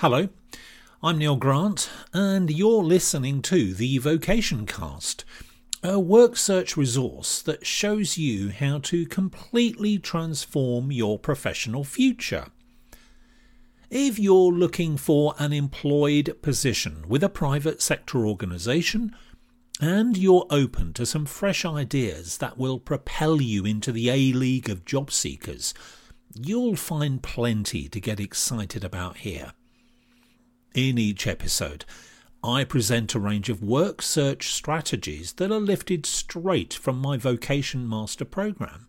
Hello, I'm Neil Grant, and you're listening to the Vocation Cast, a work search resource that shows you how to completely transform your professional future. If you're looking for an employed position with a private sector organisation, and you're open to some fresh ideas that will propel you into the A League of job seekers, you'll find plenty to get excited about here. In each episode, I present a range of work search strategies that are lifted straight from my Vocation Master program.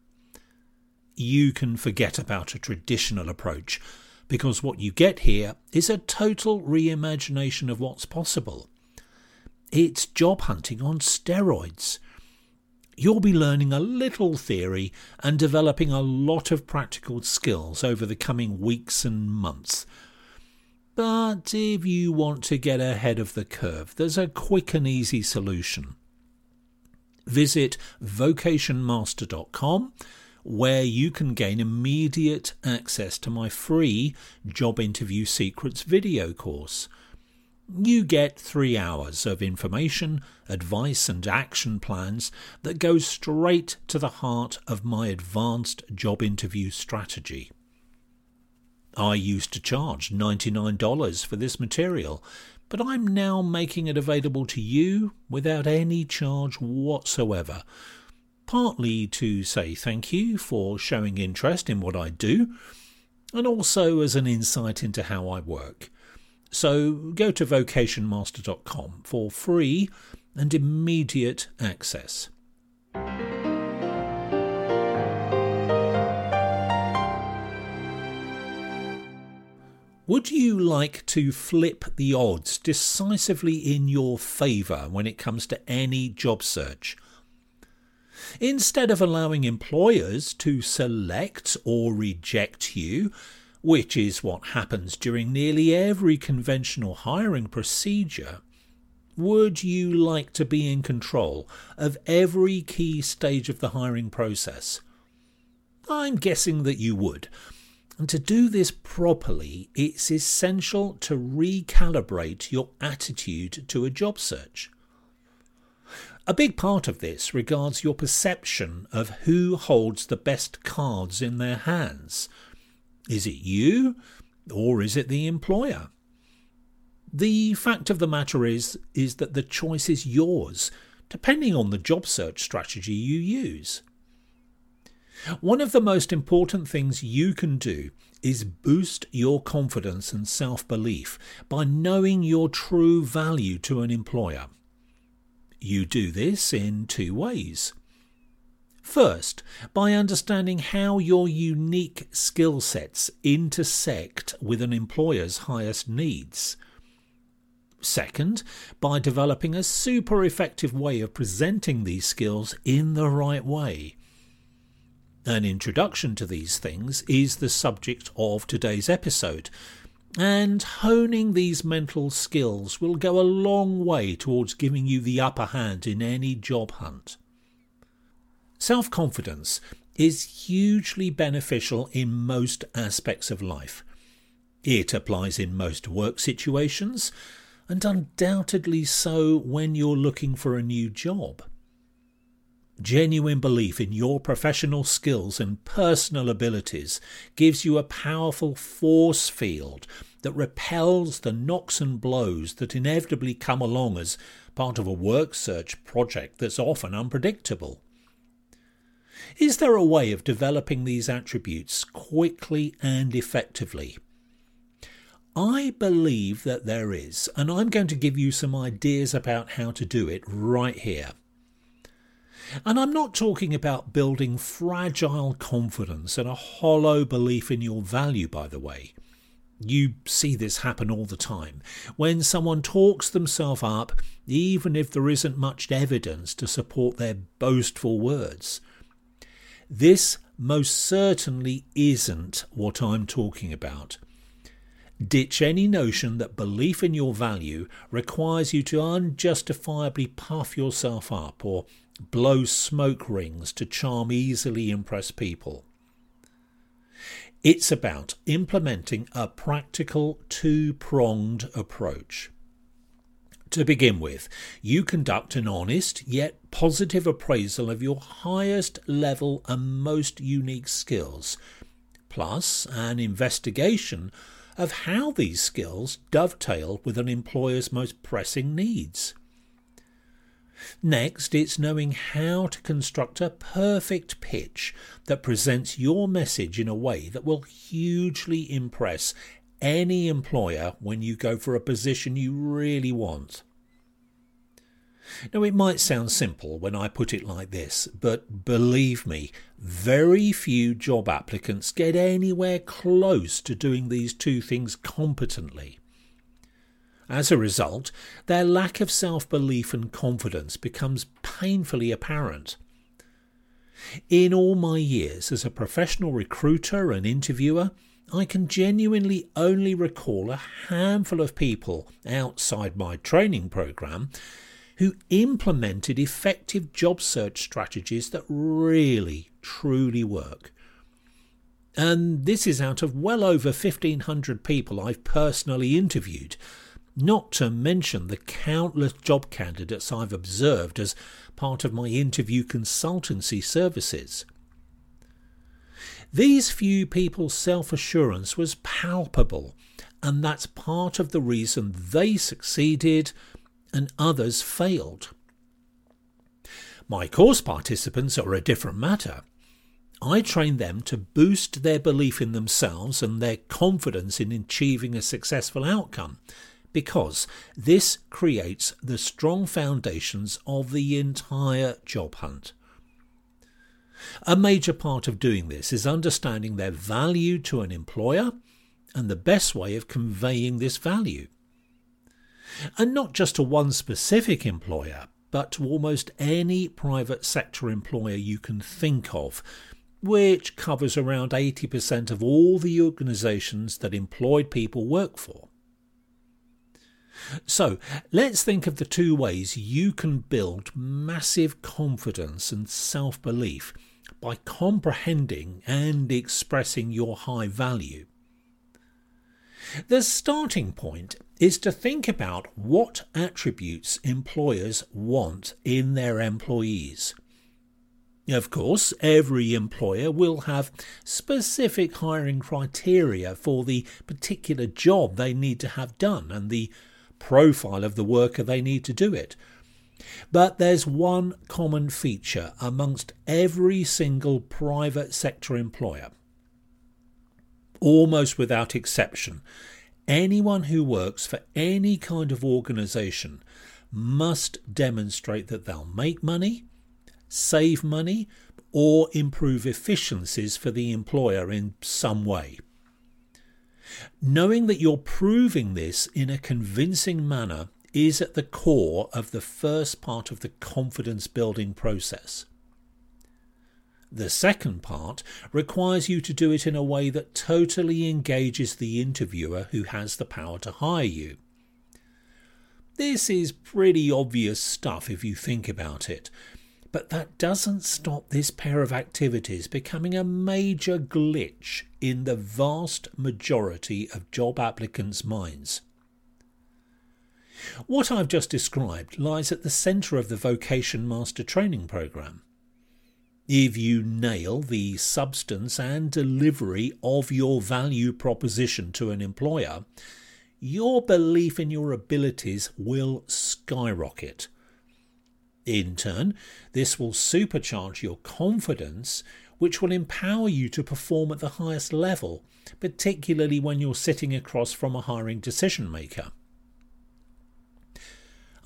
You can forget about a traditional approach because what you get here is a total reimagination of what's possible. It's job hunting on steroids. You'll be learning a little theory and developing a lot of practical skills over the coming weeks and months but if you want to get ahead of the curve, there's a quick and easy solution. Visit vocationmaster.com where you can gain immediate access to my free Job Interview Secrets video course. You get three hours of information, advice, and action plans that go straight to the heart of my advanced job interview strategy. I used to charge $99 for this material, but I'm now making it available to you without any charge whatsoever. Partly to say thank you for showing interest in what I do, and also as an insight into how I work. So go to vocationmaster.com for free and immediate access. Would you like to flip the odds decisively in your favour when it comes to any job search? Instead of allowing employers to select or reject you, which is what happens during nearly every conventional hiring procedure, would you like to be in control of every key stage of the hiring process? I'm guessing that you would. And to do this properly, it's essential to recalibrate your attitude to a job search. A big part of this regards your perception of who holds the best cards in their hands. Is it you or is it the employer? The fact of the matter is is that the choice is yours, depending on the job search strategy you use. One of the most important things you can do is boost your confidence and self belief by knowing your true value to an employer. You do this in two ways. First, by understanding how your unique skill sets intersect with an employer's highest needs. Second, by developing a super effective way of presenting these skills in the right way. An introduction to these things is the subject of today's episode, and honing these mental skills will go a long way towards giving you the upper hand in any job hunt. Self confidence is hugely beneficial in most aspects of life. It applies in most work situations, and undoubtedly so when you're looking for a new job. Genuine belief in your professional skills and personal abilities gives you a powerful force field that repels the knocks and blows that inevitably come along as part of a work search project that's often unpredictable. Is there a way of developing these attributes quickly and effectively? I believe that there is, and I'm going to give you some ideas about how to do it right here. And I'm not talking about building fragile confidence and a hollow belief in your value, by the way. You see this happen all the time. When someone talks themselves up, even if there isn't much evidence to support their boastful words. This most certainly isn't what I'm talking about. Ditch any notion that belief in your value requires you to unjustifiably puff yourself up or blow smoke rings to charm easily impressed people. It's about implementing a practical two pronged approach. To begin with, you conduct an honest yet positive appraisal of your highest level and most unique skills, plus an investigation of how these skills dovetail with an employer's most pressing needs. Next, it's knowing how to construct a perfect pitch that presents your message in a way that will hugely impress any employer when you go for a position you really want. Now, it might sound simple when I put it like this, but believe me, very few job applicants get anywhere close to doing these two things competently. As a result, their lack of self belief and confidence becomes painfully apparent. In all my years as a professional recruiter and interviewer, I can genuinely only recall a handful of people outside my training program who implemented effective job search strategies that really, truly work. And this is out of well over 1,500 people I've personally interviewed, not to mention the countless job candidates I've observed as part of my interview consultancy services. These few people's self assurance was palpable, and that's part of the reason they succeeded and others failed. My course participants are a different matter. I train them to boost their belief in themselves and their confidence in achieving a successful outcome because this creates the strong foundations of the entire job hunt. A major part of doing this is understanding their value to an employer and the best way of conveying this value. And not just to one specific employer, but to almost any private sector employer you can think of, which covers around 80% of all the organisations that employed people work for. So let's think of the two ways you can build massive confidence and self belief by comprehending and expressing your high value. The starting point is to think about what attributes employers want in their employees. Of course, every employer will have specific hiring criteria for the particular job they need to have done and the profile of the worker they need to do it. But there's one common feature amongst every single private sector employer. Almost without exception, anyone who works for any kind of organisation must demonstrate that they'll make money, save money, or improve efficiencies for the employer in some way. Knowing that you're proving this in a convincing manner is at the core of the first part of the confidence building process. The second part requires you to do it in a way that totally engages the interviewer who has the power to hire you. This is pretty obvious stuff if you think about it, but that doesn't stop this pair of activities becoming a major glitch in the vast majority of job applicants' minds. What I've just described lies at the centre of the Vocation Master Training Programme. If you nail the substance and delivery of your value proposition to an employer, your belief in your abilities will skyrocket in turn, this will supercharge your confidence, which will empower you to perform at the highest level, particularly when you're sitting across from a hiring decision maker.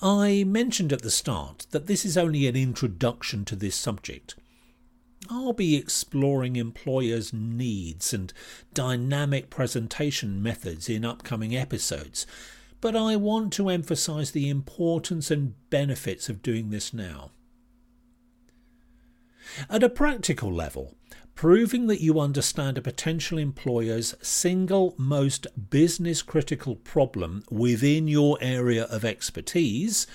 I mentioned at the start that this is only an introduction to this subject. I'll be exploring employers' needs and dynamic presentation methods in upcoming episodes, but I want to emphasize the importance and benefits of doing this now. At a practical level, proving that you understand a potential employer's single most business critical problem within your area of expertise,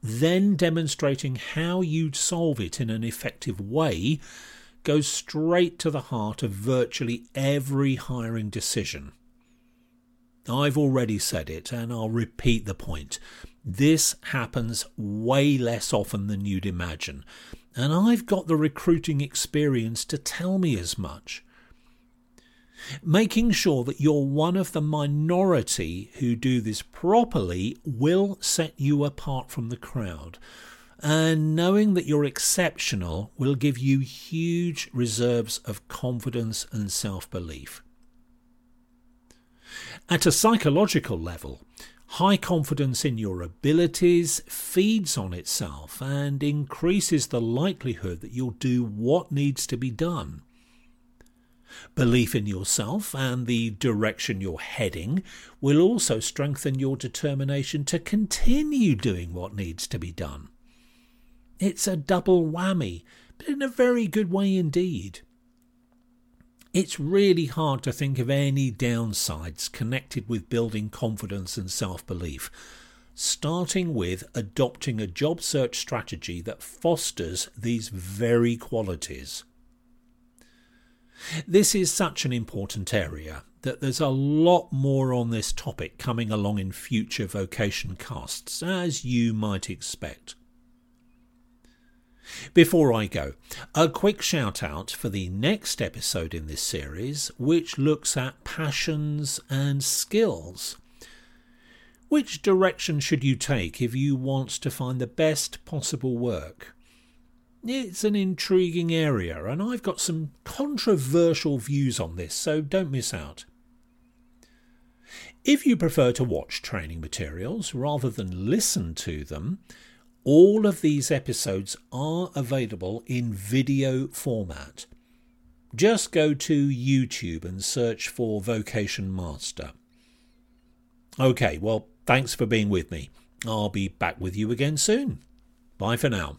then demonstrating how you'd solve it in an effective way, goes straight to the heart of virtually every hiring decision. I've already said it, and I'll repeat the point. This happens way less often than you'd imagine, and I've got the recruiting experience to tell me as much. Making sure that you're one of the minority who do this properly will set you apart from the crowd. And knowing that you're exceptional will give you huge reserves of confidence and self belief. At a psychological level, high confidence in your abilities feeds on itself and increases the likelihood that you'll do what needs to be done. Belief in yourself and the direction you're heading will also strengthen your determination to continue doing what needs to be done. It's a double whammy, but in a very good way indeed. It's really hard to think of any downsides connected with building confidence and self belief, starting with adopting a job search strategy that fosters these very qualities. This is such an important area that there's a lot more on this topic coming along in future vocation casts, as you might expect. Before I go, a quick shout out for the next episode in this series, which looks at passions and skills. Which direction should you take if you want to find the best possible work? It's an intriguing area, and I've got some controversial views on this, so don't miss out. If you prefer to watch training materials rather than listen to them, all of these episodes are available in video format. Just go to YouTube and search for Vocation Master. Okay, well, thanks for being with me. I'll be back with you again soon. Bye for now.